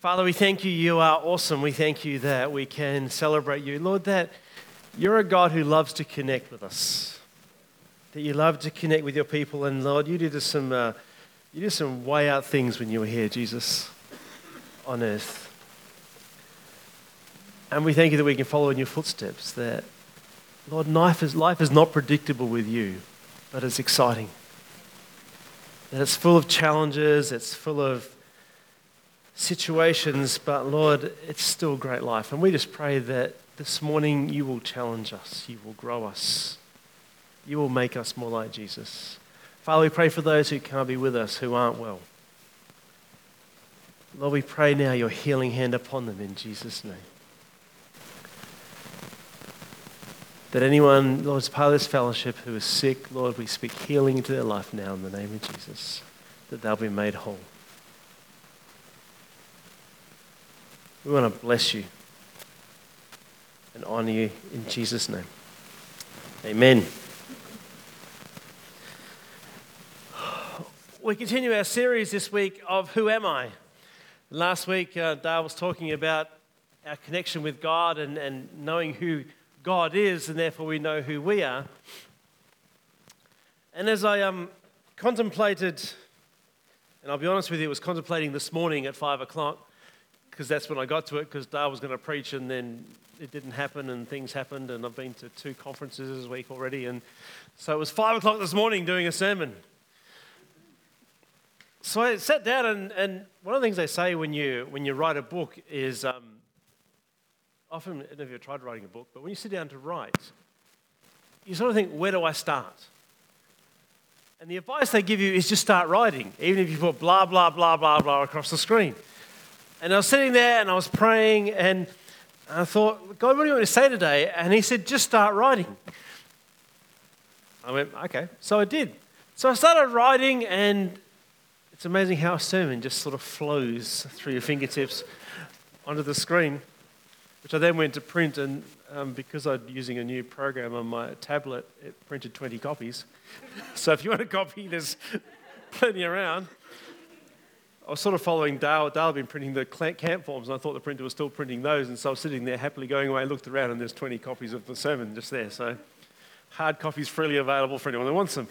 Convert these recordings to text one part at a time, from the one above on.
Father, we thank you. You are awesome. We thank you that we can celebrate you. Lord, that you're a God who loves to connect with us, that you love to connect with your people. And Lord, you did some, uh, you did some way out things when you were here, Jesus, on earth. And we thank you that we can follow in your footsteps, that, Lord, life is, life is not predictable with you, but it's exciting. That it's full of challenges, it's full of situations, but Lord, it's still great life. And we just pray that this morning you will challenge us, you will grow us, you will make us more like Jesus. Father, we pray for those who can't be with us, who aren't well. Lord, we pray now your healing hand upon them in Jesus' name. That anyone, Lord, as part of this fellowship who is sick, Lord, we speak healing into their life now in the name of Jesus, that they'll be made whole. We want to bless you and honor you in Jesus' name. Amen. We continue our series this week of Who Am I? Last week, uh, Dale was talking about our connection with God and, and knowing who God is, and therefore we know who we are. And as I um, contemplated, and I'll be honest with you, I was contemplating this morning at five o'clock because that's when I got to it, because Dale was going to preach, and then it didn't happen, and things happened, and I've been to two conferences this week already, and so it was five o'clock this morning doing a sermon. So I sat down, and, and one of the things they say when you when you write a book is um, often, I don't know if you've tried writing a book, but when you sit down to write, you sort of think, where do I start? And the advice they give you is just start writing, even if you put blah, blah, blah, blah, blah across the screen. And I was sitting there and I was praying and I thought, God, what do you want me to say today? And he said, just start writing. I went, okay. So I did. So I started writing and it's amazing how a sermon just sort of flows through your fingertips onto the screen, which I then went to print. And um, because I'm using a new program on my tablet, it printed 20 copies. so if you want a copy, there's plenty around. I was sort of following Dale. Dale had been printing the camp forms, and I thought the printer was still printing those. And so I was sitting there happily going away, I looked around, and there's 20 copies of the sermon just there. So hard copies freely available for anyone that wants them.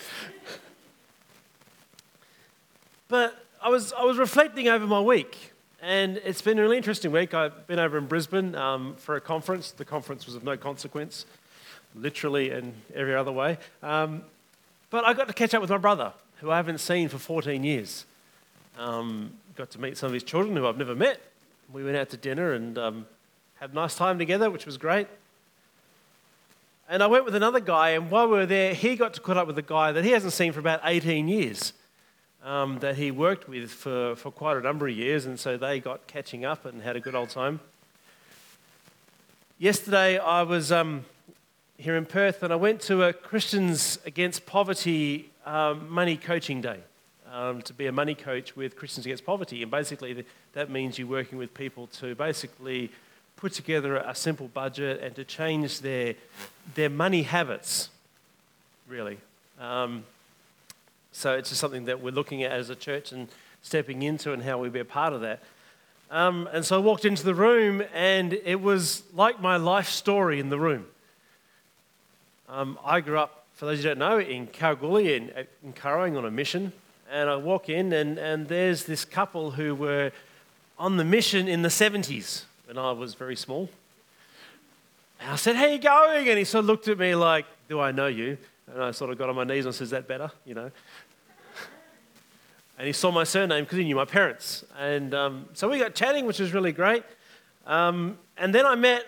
But I was, I was reflecting over my week, and it's been a really interesting week. I've been over in Brisbane um, for a conference. The conference was of no consequence, literally and every other way. Um, but I got to catch up with my brother, who I haven't seen for 14 years. Um, got to meet some of his children who I've never met. We went out to dinner and um, had a nice time together, which was great. And I went with another guy, and while we were there, he got to caught up with a guy that he hasn't seen for about 18 years, um, that he worked with for, for quite a number of years, and so they got catching up and had a good old time. Yesterday, I was um, here in Perth, and I went to a Christians Against Poverty um, money coaching day um, to be a money coach with Christians Against Poverty. And basically, that means you're working with people to basically put together a simple budget and to change their, their money habits, really. Um, so it's just something that we're looking at as a church and stepping into and how we be a part of that. Um, and so I walked into the room, and it was like my life story in the room. Um, I grew up, for those who don't know, in Kalgoorlie, in, in Kurrawang on a mission and I walk in, and, and there's this couple who were on the mission in the 70s when I was very small. And I said, How you going? And he sort of looked at me like, Do I know you? And I sort of got on my knees and said, Is that better? You know. and he saw my surname because he knew my parents. And um, so we got chatting, which was really great. Um, and then I met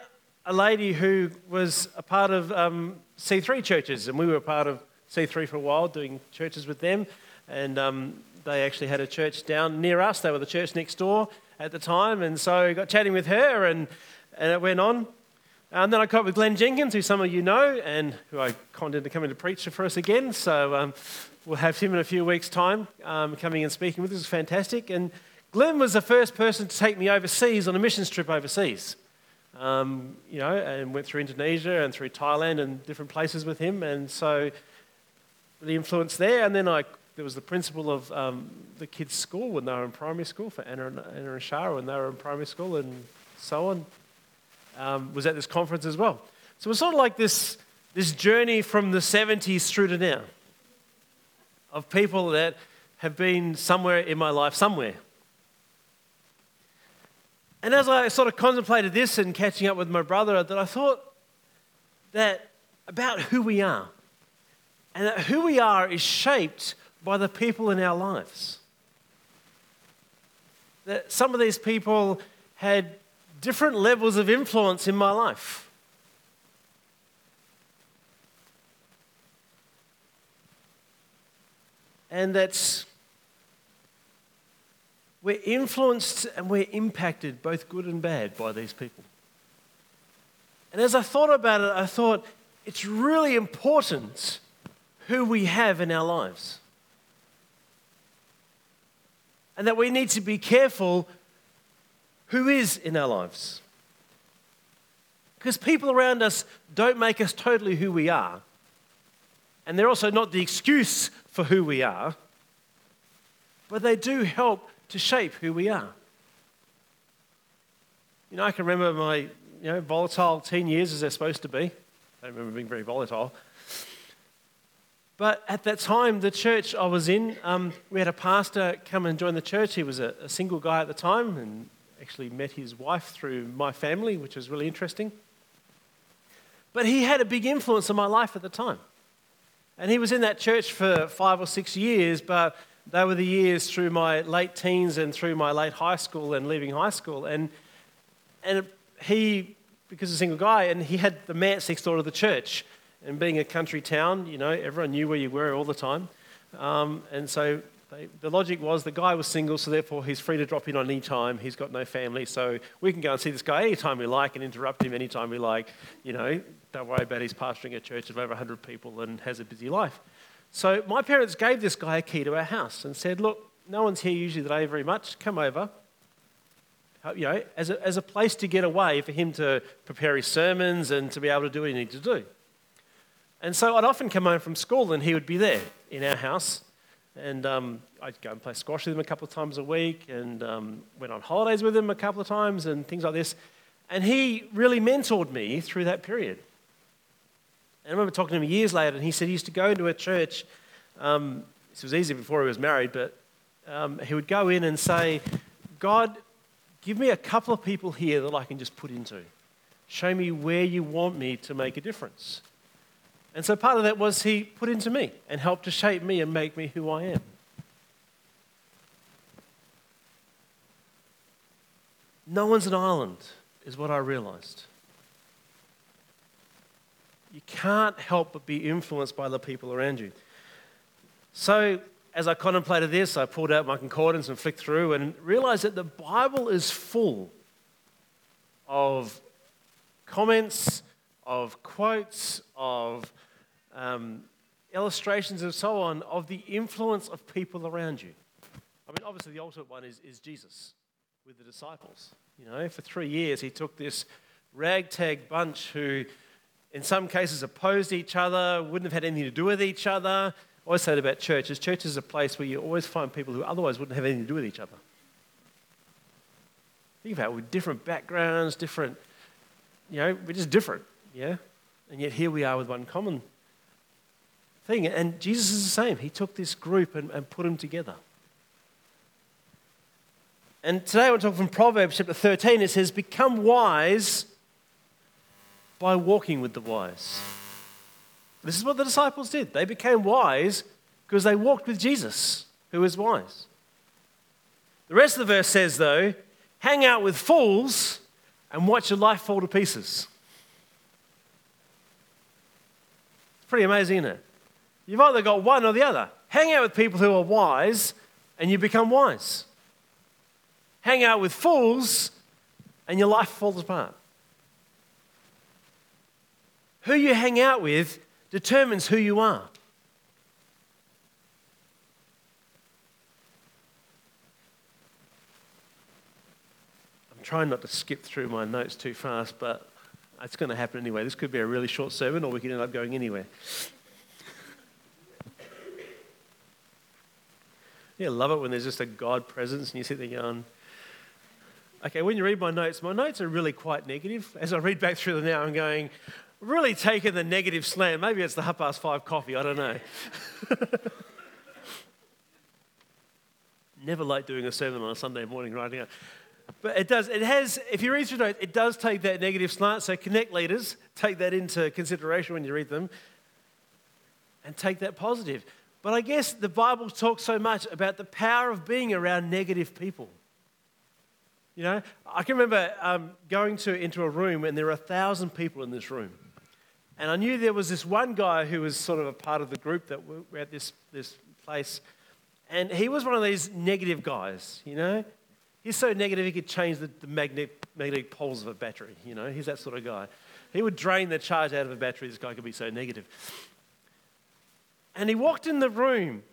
a lady who was a part of um, C3 churches, and we were a part of C3 for a while, doing churches with them and um, they actually had a church down near us. They were the church next door at the time, and so I got chatting with her, and, and it went on. And then I caught with Glenn Jenkins, who some of you know, and who I contacted to come in to preach for us again. So um, we'll have him in a few weeks' time um, coming and speaking with us. It was fantastic. And Glenn was the first person to take me overseas on a missions trip overseas. Um, you know, and went through Indonesia and through Thailand and different places with him. And so the influence there. And then I there was the principal of um, the kids' school when they were in primary school for Anna and, Anna and Shara when they were in primary school and so on. Um, was at this conference as well. So it was sort of like this, this journey from the 70s through to now of people that have been somewhere in my life, somewhere. And as I sort of contemplated this and catching up with my brother, that I thought that about who we are. And that who we are is shaped by the people in our lives. That some of these people had different levels of influence in my life. And that's we're influenced and we're impacted, both good and bad, by these people. And as I thought about it, I thought it's really important who we have in our lives. And that we need to be careful who is in our lives. Because people around us don't make us totally who we are. And they're also not the excuse for who we are. But they do help to shape who we are. You know, I can remember my you know, volatile teen years as they're supposed to be. I don't remember being very volatile. But at that time, the church I was in, um, we had a pastor come and join the church. He was a, a, single guy at the time and actually met his wife through my family, which was really interesting. But he had a big influence on my life at the time. And he was in that church for five or six years, but they were the years through my late teens and through my late high school and leaving high school. And, and he, because he's a single guy, and he had the manse next door to the church. And being a country town, you know, everyone knew where you were all the time. Um, and so they, the logic was the guy was single, so therefore he's free to drop in on any time. He's got no family, so we can go and see this guy anytime we like and interrupt him anytime we like. You know, don't worry about he's pastoring a church of over 100 people and has a busy life. So my parents gave this guy a key to our house and said, Look, no one's here usually today very much. Come over. You know, as a, as a place to get away for him to prepare his sermons and to be able to do what he needed to do. And so I'd often come home from school and he would be there in our house. And um, I'd go and play squash with him a couple of times a week and um, went on holidays with him a couple of times and things like this. And he really mentored me through that period. And I remember talking to him years later, and he said he used to go into a church. Um, this was easy before he was married, but um, he would go in and say, God, give me a couple of people here that I can just put into. Show me where you want me to make a difference. And so part of that was he put into me and helped to shape me and make me who I am. No one's an island, is what I realized you can't help but be influenced by the people around you. So, as I contemplated this, I pulled out my concordance and flicked through and realized that the Bible is full of comments, of quotes, of um, illustrations, and so on of the influence of people around you. I mean, obviously, the ultimate one is, is Jesus with the disciples. You know, for three years, he took this ragtag bunch who in some cases opposed each other, wouldn't have had anything to do with each other. I always say about churches church is a place where you always find people who otherwise wouldn't have anything to do with each other. Think about it, with different backgrounds, different, you know, we're just different, yeah? And yet here we are with one common thing. And Jesus is the same. He took this group and, and put them together. And today I want to talk from Proverbs chapter 13. It says, Become wise by walking with the wise. This is what the disciples did. They became wise because they walked with Jesus, who is wise. The rest of the verse says, though, hang out with fools and watch your life fall to pieces. It's pretty amazing, isn't it? You've either got one or the other. Hang out with people who are wise and you become wise. Hang out with fools and your life falls apart. Who you hang out with determines who you are. I'm trying not to skip through my notes too fast, but it's going to happen anyway. This could be a really short sermon, or we could end up going anywhere. Yeah, love it when there's just a God presence and you sit there going, okay, when you read my notes, my notes are really quite negative. As I read back through them now, I'm going, really taking the negative slant. Maybe it's the half past five coffee, I don't know. Never like doing a sermon on a Sunday morning writing out. But it does, it has, if you read through notes, it does take that negative slant. So connect leaders, take that into consideration when you read them and take that positive. But I guess the Bible talks so much about the power of being around negative people. You know, I can remember um, going to, into a room and there were a thousand people in this room. And I knew there was this one guy who was sort of a part of the group that were at this, this place. And he was one of these negative guys, you know. He's so negative he could change the, the magnetic, magnetic poles of a battery, you know. He's that sort of guy. He would drain the charge out of a battery. This guy could be so negative. And he walked in the room,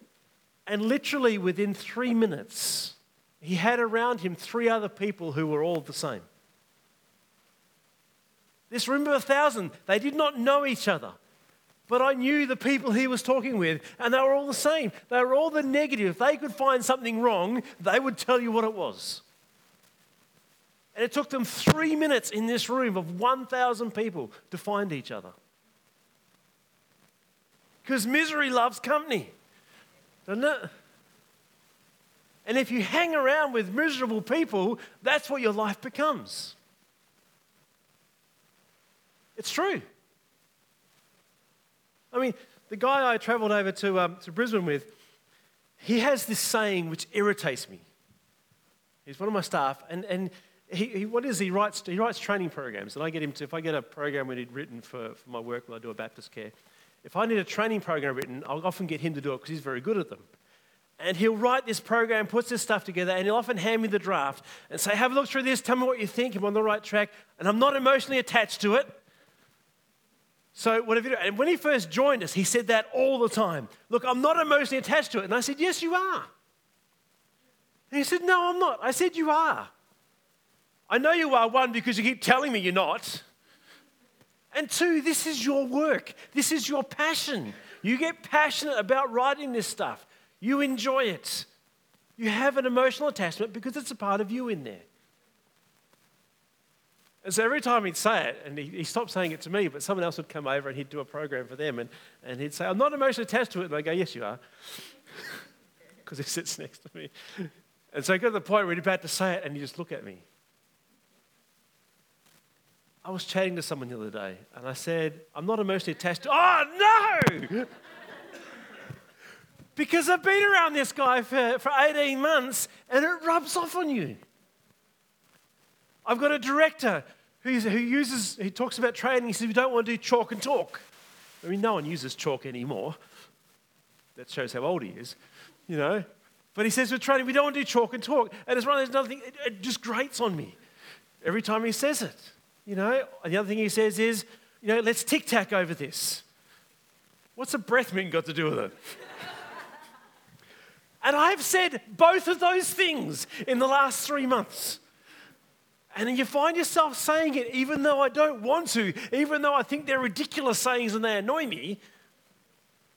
and literally within three minutes, he had around him three other people who were all the same. This room of a thousand, they did not know each other. But I knew the people he was talking with, and they were all the same. They were all the negative. If they could find something wrong, they would tell you what it was. And it took them three minutes in this room of 1,000 people to find each other. Because misery loves company, doesn't it? And if you hang around with miserable people, that's what your life becomes. It's true. I mean, the guy I traveled over to, um, to Brisbane with, he has this saying which irritates me. He's one of my staff, and, and he, he, what is he writes? He writes training programs, and I get him to. If I get a program when he'd written for, for my work when I do a Baptist care, if I need a training program written, I'll often get him to do it because he's very good at them. And he'll write this program, puts this stuff together, and he'll often hand me the draft and say, Have a look through this, tell me what you think, I'm on the right track, and I'm not emotionally attached to it. So, whatever you do. And when he first joined us, he said that all the time. Look, I'm not emotionally attached to it. And I said, Yes, you are. And he said, No, I'm not. I said, You are. I know you are, one, because you keep telling me you're not. And two, this is your work, this is your passion. You get passionate about writing this stuff, you enjoy it. You have an emotional attachment because it's a part of you in there. And so every time he'd say it, and he, he, stopped saying it to me, but someone else would come over and he'd do a program for them, and, and he'd say, I'm not emotionally attached to it. And I go, Yes, you are. Because he sits next to me. And so I got to the point where he'd about to say it, and he just look at me. I was chatting to someone the other day, and I said, I'm not emotionally attached to. Oh, no! because I've been around this guy for, for 18 months, and it rubs off on you. I've got a director who uses, he talks about training. He says, we don't want to do chalk and talk. I mean, no one uses chalk anymore. That shows how old he is, you know. But he says, with training, we don't want to do chalk and talk. And it's one of those another thing, it, it just grates on me every time he says it, you know. And the other thing he says is, you know, let's tic tac over this. What's a breath mint got to do with it? and I've said both of those things in the last three months. And you find yourself saying it even though I don't want to, even though I think they're ridiculous sayings and they annoy me.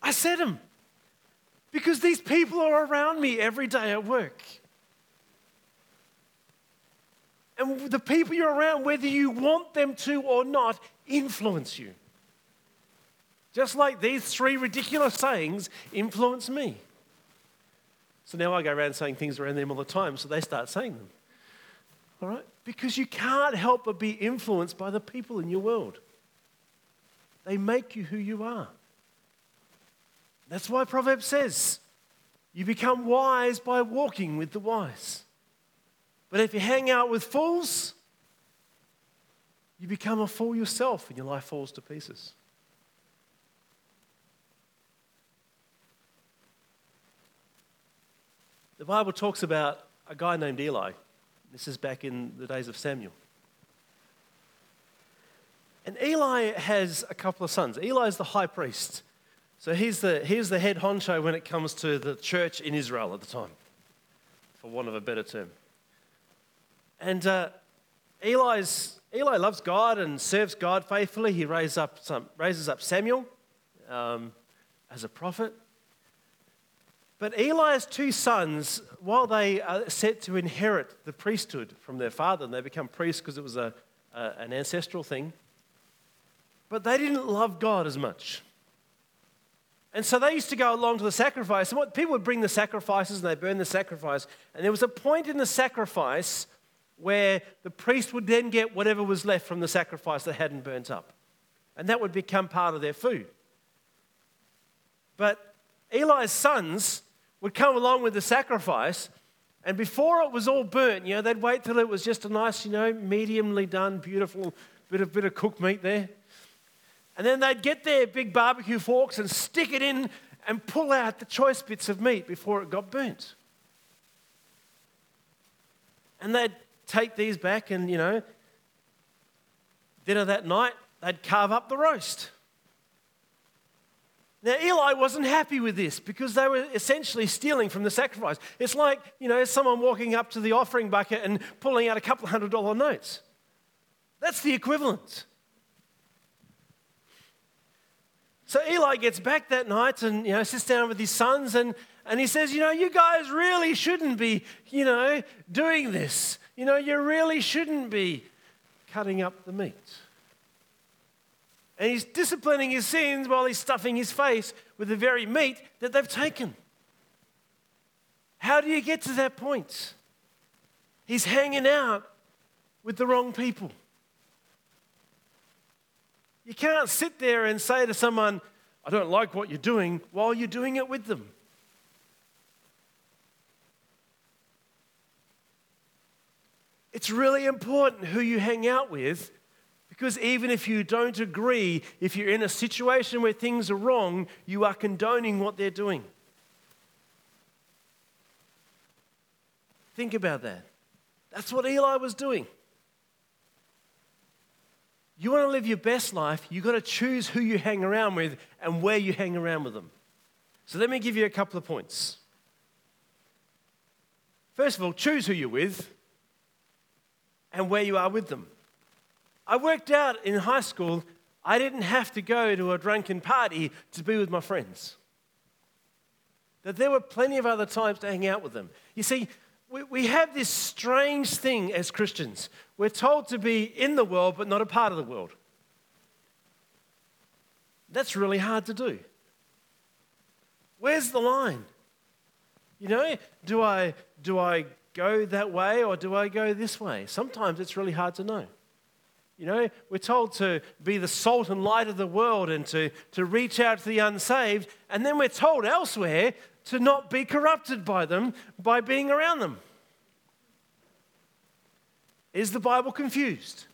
I said them because these people are around me every day at work. And the people you're around, whether you want them to or not, influence you. Just like these three ridiculous sayings influence me. So now I go around saying things around them all the time, so they start saying them. All right? Because you can't help but be influenced by the people in your world. They make you who you are. That's why Proverbs says, you become wise by walking with the wise. But if you hang out with fools, you become a fool yourself and your life falls to pieces. The Bible talks about a guy named Eli. This is back in the days of Samuel. And Eli has a couple of sons. Eli is the high priest. So he's the, he's the head honcho when it comes to the church in Israel at the time, for want of a better term. And uh, Eli's, Eli loves God and serves God faithfully. He raises up, some, raises up Samuel um, as a prophet. But Eli's two sons, while they are set to inherit the priesthood from their father, and they become priests because it was a, a, an ancestral thing, but they didn't love God as much. And so they used to go along to the sacrifice, and what people would bring the sacrifices and they burn the sacrifice. And there was a point in the sacrifice where the priest would then get whatever was left from the sacrifice that hadn't burnt up. And that would become part of their food. But Eli's sons would come along with the sacrifice, and before it was all burnt, you know, they'd wait till it was just a nice, you know, mediumly done, beautiful bit of, bit of cooked meat there. And then they'd get their big barbecue forks and stick it in and pull out the choice bits of meat before it got burnt. And they'd take these back and, you know, dinner that night, they'd carve up the roast. Now, Eli wasn't happy with this because they were essentially stealing from the sacrifice. It's like, you know, someone walking up to the offering bucket and pulling out a couple hundred dollar notes. That's the equivalent. So Eli gets back that night and, you know, sits down with his sons and, and he says, you know, you guys really shouldn't be, you know, doing this. You know, you really shouldn't be cutting up the meat. And he's disciplining his sins while he's stuffing his face with the very meat that they've taken. How do you get to that point? He's hanging out with the wrong people. You can't sit there and say to someone, I don't like what you're doing, while you're doing it with them. It's really important who you hang out with because even if you don't agree, if you're in a situation where things are wrong, you are condoning what they're doing. Think about that. That's what Eli was doing. You want to live your best life, you've got to choose who you hang around with and where you hang around with them. So let me give you a couple of points. First of all, choose who you're with and where you are with them. I worked out in high school, I didn't have to go to a drunken party to be with my friends. That there were plenty of other times to hang out with them. You see, we, we have this strange thing as Christians. We're told to be in the world, but not a part of the world. That's really hard to do. Where's the line? You know, do I, do I go that way or do I go this way? Sometimes it's really hard to know. You know, we're told to be the salt and light of the world and to, to reach out to the unsaved, and then we're told elsewhere to not be corrupted by them by being around them. Is the Bible confused?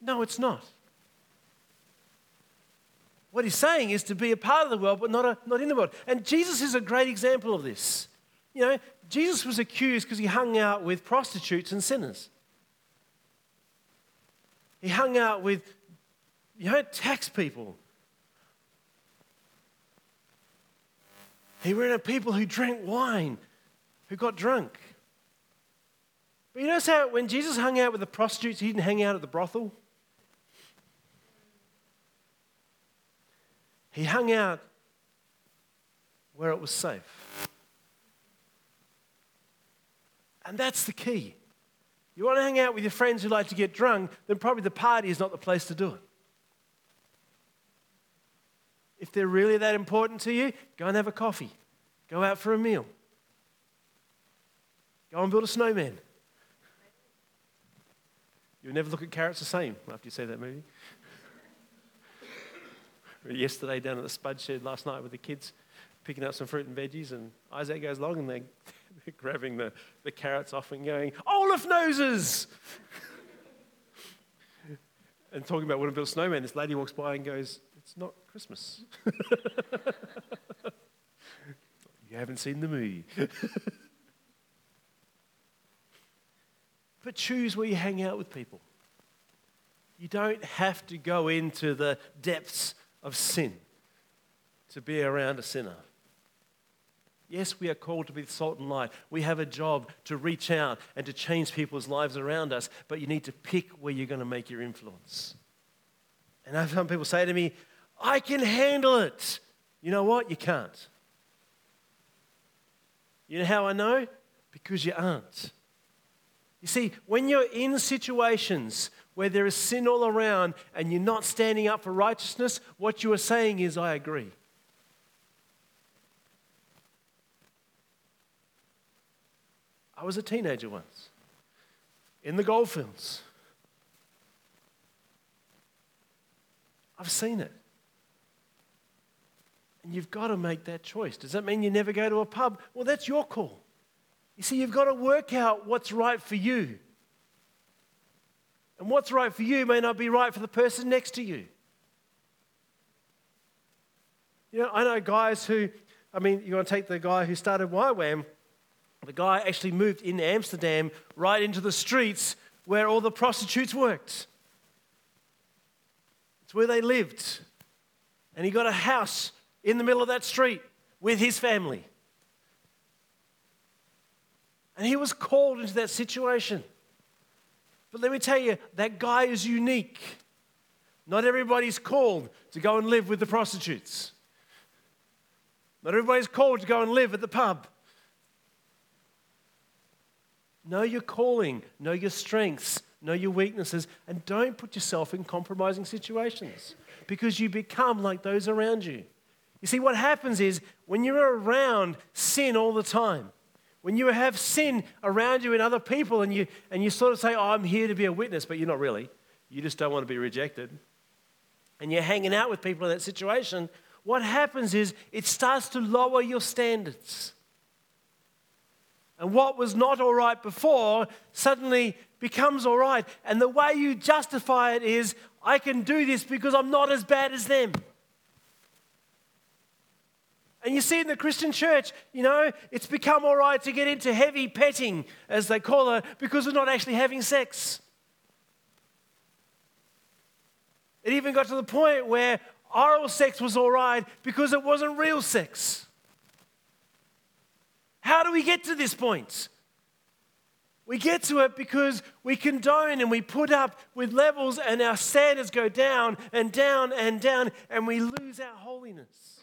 No, it's not. What he's saying is to be a part of the world, but not, a, not in the world. And Jesus is a great example of this. You know, Jesus was accused because he hung out with prostitutes and sinners. He hung out with, you know, tax people. He ran into people who drank wine, who got drunk. But you notice how when Jesus hung out with the prostitutes, he didn't hang out at the brothel? He hung out where it was safe. And that's the key. You want to hang out with your friends who like to get drunk, then probably the party is not the place to do it. If they're really that important to you, go and have a coffee. Go out for a meal. Go and build a snowman. You'll never look at carrots the same after you see that movie. Yesterday down at the spud shed last night with the kids picking up some fruit and veggies, and Isaac goes along and they grabbing the, the carrots off and going, Olaf noses! and talking about what to build a snowman, this lady walks by and goes, It's not Christmas. you haven't seen the movie. but choose where you hang out with people. You don't have to go into the depths of sin to be around a sinner. Yes, we are called to be salt and light. We have a job to reach out and to change people's lives around us, but you need to pick where you're going to make your influence. And I've some people say to me, I can handle it. You know what? You can't. You know how I know? Because you aren't. You see, when you're in situations where there is sin all around and you're not standing up for righteousness, what you are saying is, I agree. I was a teenager once in the goldfields. I've seen it. And you've got to make that choice. Does that mean you never go to a pub? Well, that's your call. You see, you've got to work out what's right for you. And what's right for you may not be right for the person next to you. You know, I know guys who, I mean, you want to take the guy who started YWAM, the guy actually moved in Amsterdam right into the streets where all the prostitutes worked. It's where they lived. And he got a house in the middle of that street with his family. And he was called into that situation. But let me tell you, that guy is unique. Not everybody's called to go and live with the prostitutes. Not everybody's called to go and live at the pub. Know your calling, know your strengths, know your weaknesses, and don't put yourself in compromising situations because you become like those around you. You see, what happens is when you're around sin all the time, when you have sin around you and other people, and you, and you sort of say, Oh, I'm here to be a witness, but you're not really. You just don't want to be rejected. And you're hanging out with people in that situation, what happens is it starts to lower your standards. And what was not all right before suddenly becomes all right. And the way you justify it is, I can do this because I'm not as bad as them. And you see in the Christian church, you know, it's become all right to get into heavy petting, as they call it, because we're not actually having sex. It even got to the point where oral sex was all right because it wasn't real sex. How do we get to this point? We get to it because we condone and we put up with levels, and our standards go down and down and down, and we lose our holiness.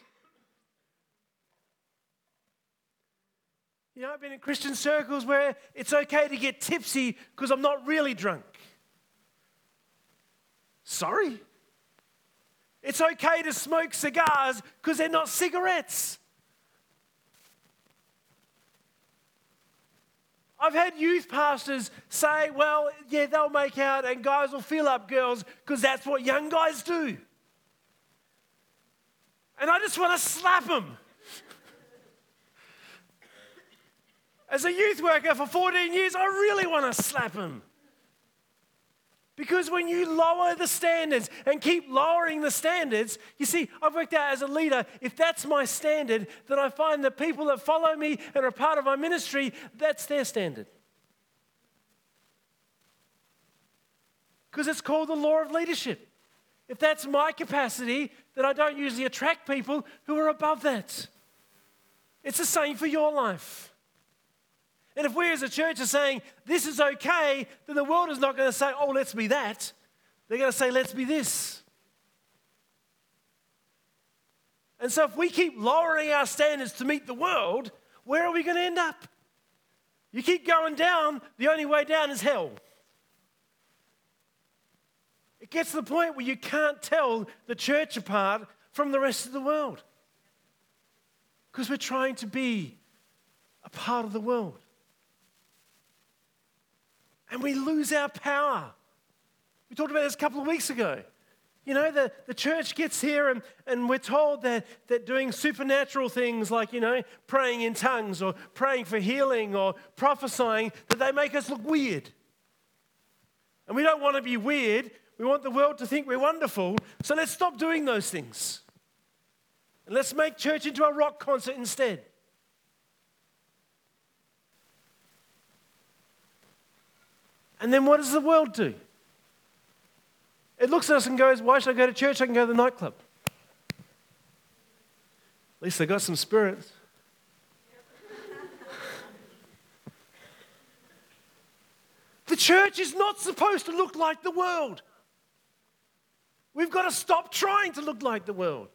You know, I've been in Christian circles where it's okay to get tipsy because I'm not really drunk. Sorry. It's okay to smoke cigars because they're not cigarettes. I've had youth pastors say, well, yeah, they'll make out and guys will fill up girls because that's what young guys do. And I just want to slap them. As a youth worker for 14 years, I really want to slap him. Because when you lower the standards and keep lowering the standards, you see, I've worked out as a leader, if that's my standard, then I find the people that follow me and are part of my ministry, that's their standard. Because it's called the law of leadership. If that's my capacity, then I don't usually attract people who are above that. It's the same for your life. And if we as a church are saying this is okay, then the world is not going to say, oh, let's be that. They're going to say, let's be this. And so if we keep lowering our standards to meet the world, where are we going to end up? You keep going down, the only way down is hell. It gets to the point where you can't tell the church apart from the rest of the world because we're trying to be a part of the world and we lose our power. We talked about this a couple of weeks ago. You know, the, the church gets here and, and we're told that, that doing supernatural things like, you know, praying in tongues or praying for healing or prophesying, that they make us look weird. And we don't want to be weird. We want the world to think we're wonderful. So let's stop doing those things. And let's make church into a rock concert instead. And then what does the world do? It looks at us and goes, Why should I go to church? I can go to the nightclub. At least they got some spirits. the church is not supposed to look like the world. We've got to stop trying to look like the world.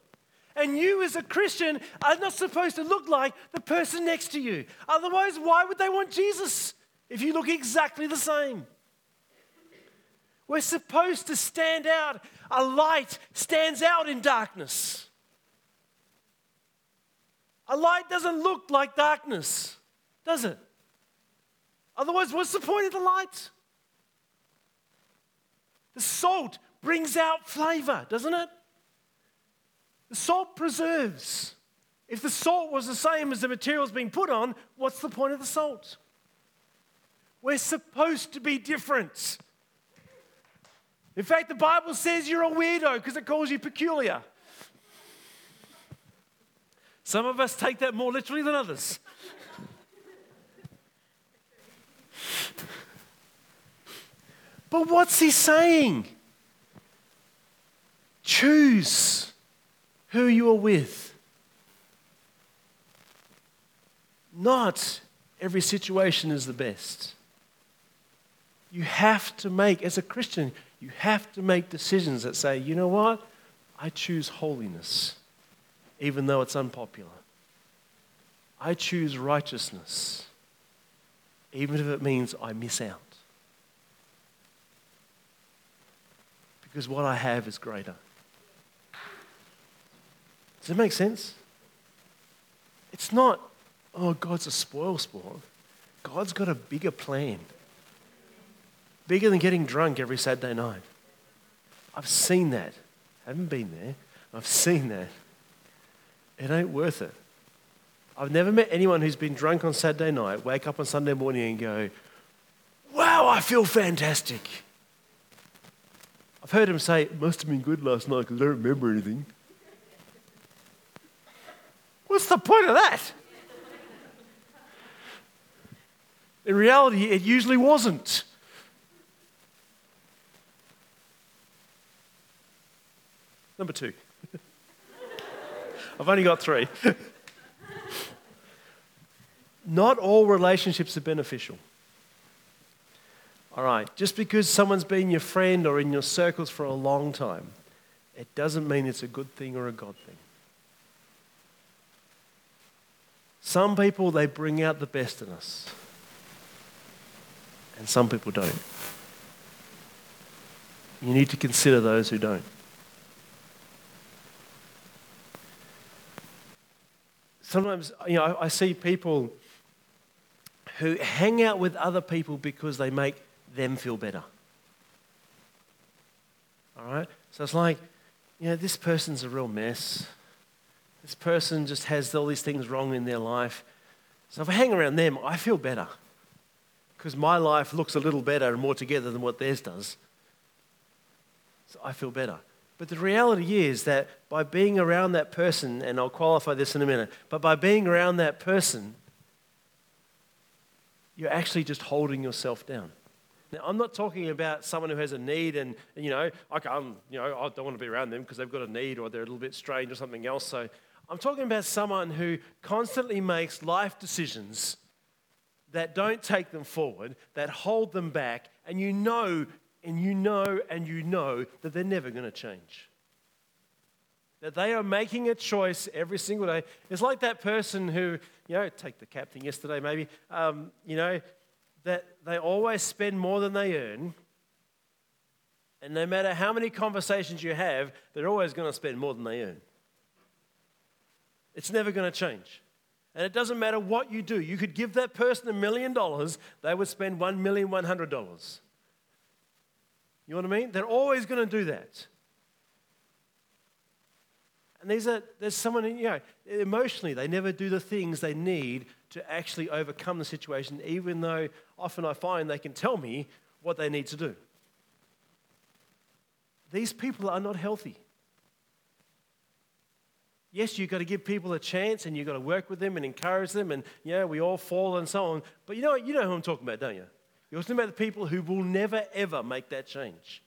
And you, as a Christian, are not supposed to look like the person next to you. Otherwise, why would they want Jesus if you look exactly the same? We're supposed to stand out. A light stands out in darkness. A light doesn't look like darkness, does it? Otherwise, what's the point of the light? The salt brings out flavor, doesn't it? The salt preserves. If the salt was the same as the materials being put on, what's the point of the salt? We're supposed to be different. In fact, the Bible says you're a weirdo because it calls you peculiar. Some of us take that more literally than others. but what's he saying? Choose who you are with. Not every situation is the best. You have to make, as a Christian, you have to make decisions that say, you know what? I choose holiness, even though it's unpopular. I choose righteousness, even if it means I miss out. Because what I have is greater. Does it make sense? It's not, oh, God's a spoil sport. God's got a bigger plan bigger than getting drunk every Saturday night. I've seen that. Haven't been there. I've seen that. It ain't worth it. I've never met anyone who's been drunk on Saturday night, wake up on Sunday morning and go, Wow, I feel fantastic. I've heard him say, It must have been good last night because I don't remember anything. What's the point of that? In reality, it usually wasn't. Number two. I've only got three. Not all relationships are beneficial. All right, just because someone's been your friend or in your circles for a long time, it doesn't mean it's a good thing or a God thing. Some people, they bring out the best in us, and some people don't. You need to consider those who don't. Sometimes, you know, I see people who hang out with other people because they make them feel better. All right? So it's like, you know, this person's a real mess. This person just has all these things wrong in their life. So if I hang around them, I feel better because my life looks a little better and more together than what theirs does. So I feel better. But the reality is that by being around that person, and I'll qualify this in a minute, but by being around that person, you're actually just holding yourself down. Now, I'm not talking about someone who has a need and, you know, okay, I'm, um, you know, I don't want to be around them because they've got a need or they're a little bit strange or something else. So I'm talking about someone who constantly makes life decisions that don't take them forward, that hold them back, and you know and you know and you know that they're never going to change. That they are making a choice every single day. It's like that person who, you know, take the captain yesterday maybe, um, you know, that they always spend more than they earn. And no matter how many conversations you have, they're always going to spend more than they earn. It's never going to change. And it doesn't matter what you do. You could give that person a million dollars, they would spend one million one hundred dollars. You know what I mean? They're always going to do that. And there's, a, there's someone, you know, emotionally, they never do the things they need to actually overcome the situation, even though often I find they can tell me what they need to do. These people are not healthy. Yes, you've got to give people a chance and you've got to work with them and encourage them, and yeah, we all fall and so on. But you know, you know who I'm talking about, don't you? You're talking about the people who will never, ever make that change.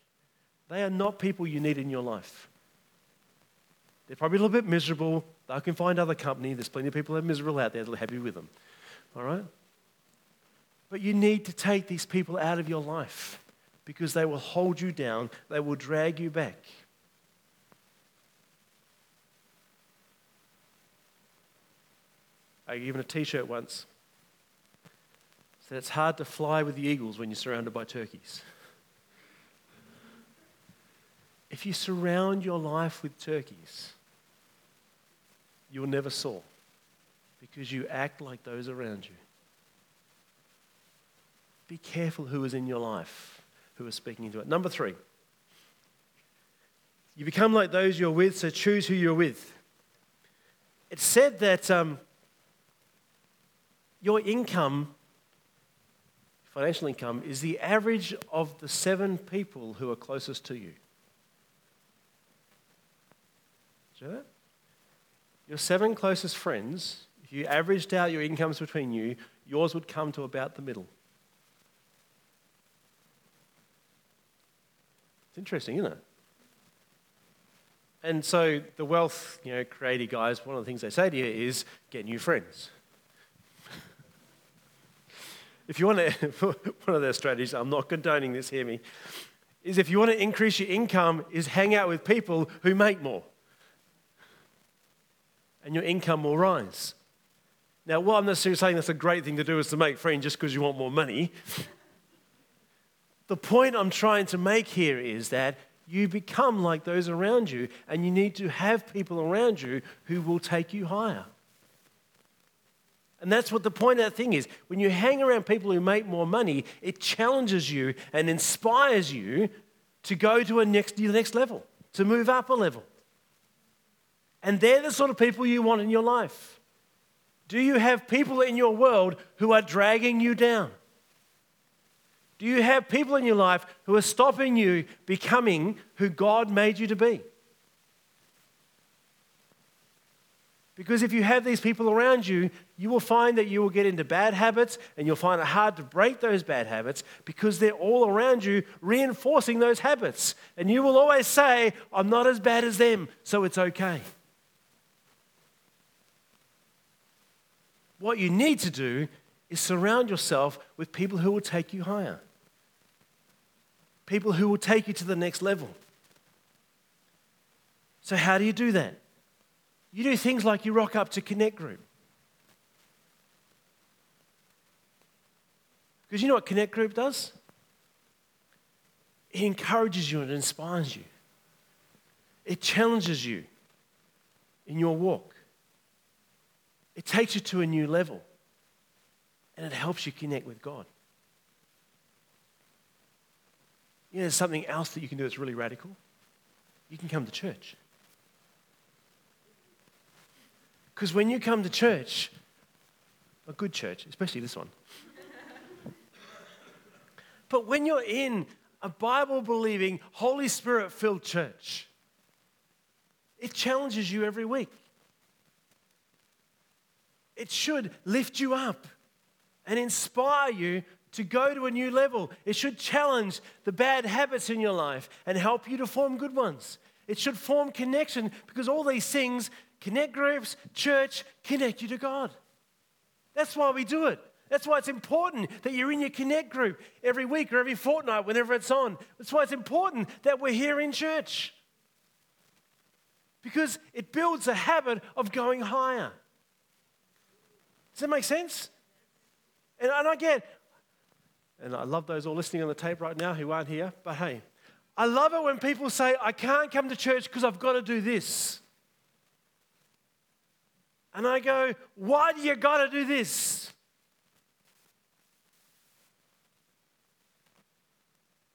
They are not people you need in your life. They're probably a little bit miserable. They can find other company. There's plenty of people that are miserable out there that are happy with them. All right? But you need to take these people out of your life because they will hold you down, they will drag you back. I him a t shirt once. Said it's hard to fly with the eagles when you're surrounded by turkeys. If you surround your life with turkeys, you'll never soar because you act like those around you. Be careful who is in your life, who is speaking into it. Number three, you become like those you're with, so choose who you're with. It's said that um, your income, financial income, is the average of the seven people who are closest to you. Do you know that? Your seven closest friends, if you averaged out your incomes between you, yours would come to about the middle. It's interesting, isn't it? And so the wealth, you know, creative guys, one of the things they say to you is get new friends. If you want to, one of their strategies, I'm not condoning this, hear me, is if you want to increase your income, is hang out with people who make more. And your income will rise. Now, what I'm necessarily saying that's a great thing to do is to make friends just because you want more money. the point I'm trying to make here is that you become like those around you, and you need to have people around you who will take you higher. And that's what the point of that thing is. When you hang around people who make more money, it challenges you and inspires you to go to a next, the next level, to move up a level. And they're the sort of people you want in your life. Do you have people in your world who are dragging you down? Do you have people in your life who are stopping you becoming who God made you to be? Because if you have these people around you, you will find that you will get into bad habits and you'll find it hard to break those bad habits because they're all around you reinforcing those habits. And you will always say, I'm not as bad as them, so it's okay. What you need to do is surround yourself with people who will take you higher people who will take you to the next level. So, how do you do that? You do things like you rock up to Connect Group. Because you know what Connect Group does? It encourages you and it inspires you. It challenges you in your walk. It takes you to a new level. And it helps you connect with God. You know, there's something else that you can do that's really radical. You can come to church. Because when you come to church, a good church, especially this one, but when you're in a Bible believing, Holy Spirit filled church, it challenges you every week. It should lift you up and inspire you to go to a new level. It should challenge the bad habits in your life and help you to form good ones. It should form connection because all these things, connect groups, church, connect you to God. That's why we do it. That's why it's important that you're in your connect group every week or every fortnight, whenever it's on. That's why it's important that we're here in church. Because it builds a habit of going higher. Does that make sense? And, and I get, and I love those all listening on the tape right now who aren't here, but hey, I love it when people say, I can't come to church because I've got to do this. And I go, why do you got to do this?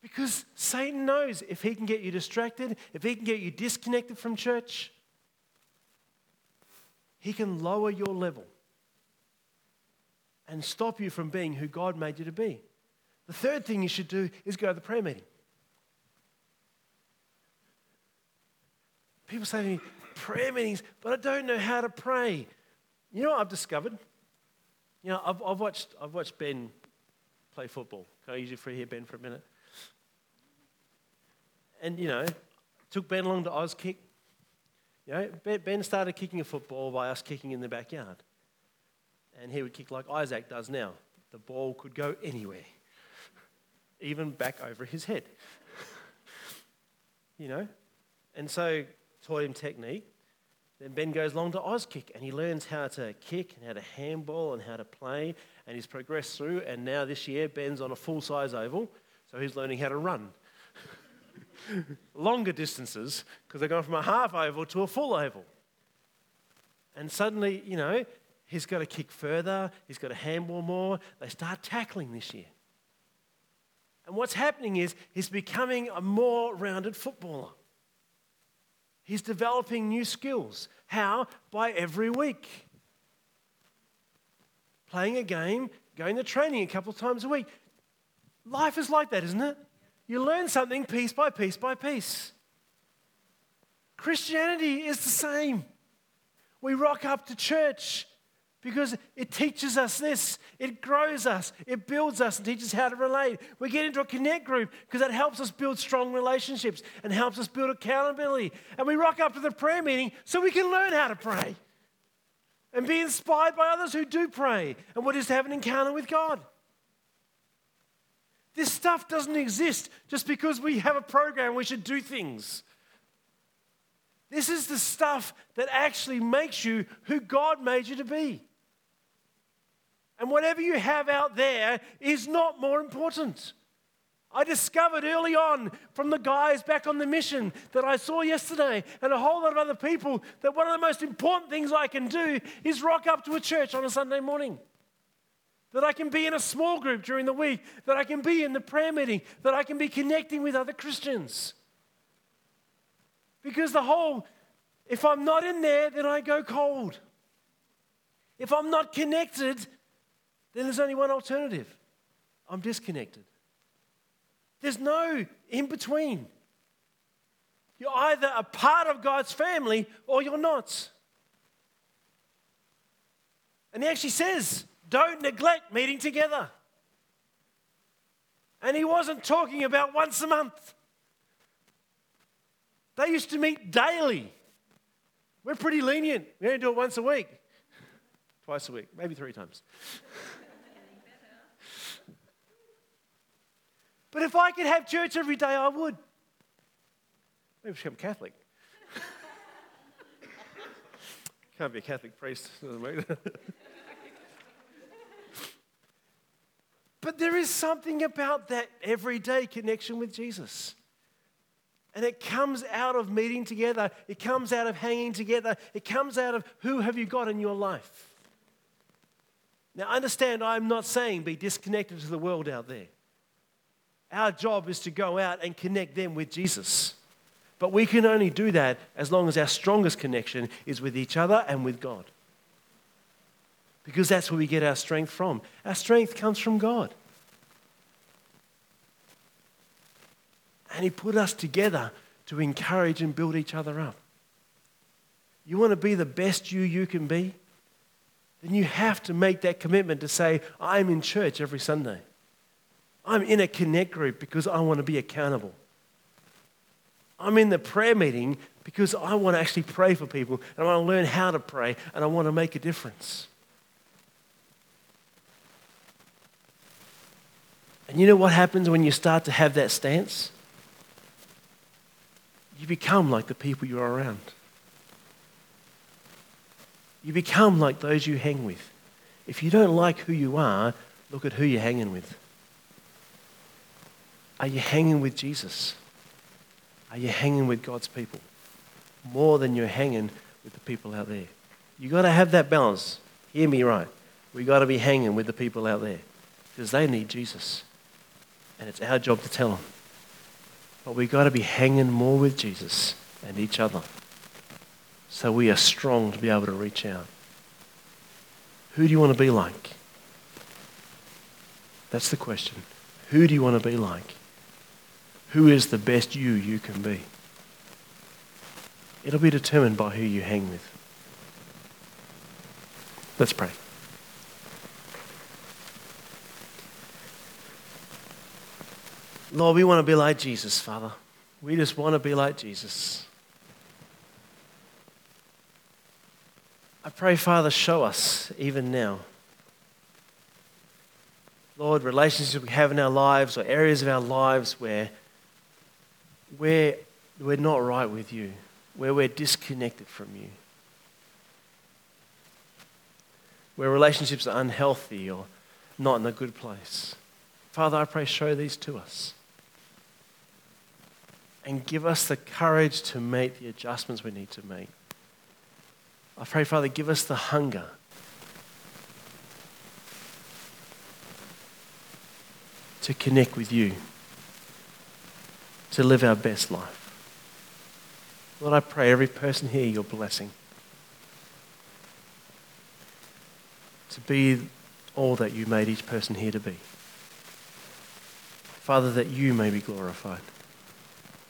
Because Satan knows if he can get you distracted, if he can get you disconnected from church, he can lower your level and stop you from being who God made you to be. The third thing you should do is go to the prayer meeting. People say to me, prayer meetings, but I don't know how to pray. You know what I've discovered? You know, I've, I've, watched, I've watched Ben play football. Can I use you for here, Ben, for a minute? And, you know, took Ben along to Auskick. You know, Ben started kicking a football by us kicking in the backyard. And he would kick like Isaac does now. The ball could go anywhere even back over his head. you know? And so taught him technique. Then Ben goes along to Auskick and he learns how to kick and how to handball and how to play. And he's progressed through. And now this year, Ben's on a full size oval. So he's learning how to run. Longer distances because they're going from a half oval to a full oval. And suddenly, you know, he's got to kick further, he's got to handball more. They start tackling this year. And what's happening is he's becoming a more rounded footballer. He's developing new skills. How? By every week. Playing a game, going to training a couple of times a week. Life is like that, isn't it? You learn something piece by piece by piece. Christianity is the same. We rock up to church because it teaches us this. It grows us, it builds us, and teaches how to relate. We get into a connect group because that helps us build strong relationships and helps us build accountability. And we rock up to the prayer meeting so we can learn how to pray and be inspired by others who do pray and what is to have an encounter with God. This stuff doesn't exist just because we have a program, we should do things. This is the stuff that actually makes you who God made you to be. And whatever you have out there is not more important. I discovered early on from the guys back on the mission that I saw yesterday and a whole lot of other people that one of the most important things I can do is rock up to a church on a Sunday morning. That I can be in a small group during the week, that I can be in the prayer meeting, that I can be connecting with other Christians. Because the whole, if I'm not in there, then I go cold. If I'm not connected, then there's only one alternative I'm disconnected. There's no in between. You're either a part of God's family or you're not. And he actually says, don't neglect meeting together. And he wasn't talking about once a month. They used to meet daily. We're pretty lenient. We only do it once a week, twice a week, maybe three times. But if I could have church every day, I would. Maybe become Catholic. Can't be a Catholic priest. but there is something about that everyday connection with Jesus. And it comes out of meeting together. It comes out of hanging together. It comes out of who have you got in your life. Now, understand, I'm not saying be disconnected to the world out there. Our job is to go out and connect them with Jesus. But we can only do that as long as our strongest connection is with each other and with God. Because that's where we get our strength from. Our strength comes from God. And He put us together to encourage and build each other up. You want to be the best you you can be? Then you have to make that commitment to say, I'm in church every Sunday. I'm in a connect group because I want to be accountable. I'm in the prayer meeting because I want to actually pray for people and I want to learn how to pray and I want to make a difference. And you know what happens when you start to have that stance? You become like the people you're around. You become like those you hang with. If you don't like who you are, look at who you're hanging with. Are you hanging with Jesus? Are you hanging with God's people? More than you're hanging with the people out there. You've got to have that balance. Hear me right. We've got to be hanging with the people out there because they need Jesus. And it's our job to tell them. But we've got to be hanging more with Jesus and each other so we are strong to be able to reach out. Who do you want to be like? That's the question. Who do you want to be like? Who is the best you you can be. It'll be determined by who you hang with. Let's pray. Lord, we want to be like Jesus, Father. We just want to be like Jesus. I pray, Father, show us even now. Lord, relationships we have in our lives or areas of our lives where where we're not right with you, where we're disconnected from you, where relationships are unhealthy or not in a good place. Father, I pray, show these to us. And give us the courage to make the adjustments we need to make. I pray, Father, give us the hunger. To connect with you to live our best life. Lord, I pray every person here your blessing. To be all that you made each person here to be. Father, that you may be glorified,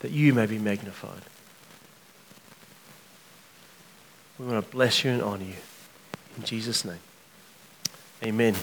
that you may be magnified. We want to bless you and honor you. In Jesus' name. Amen.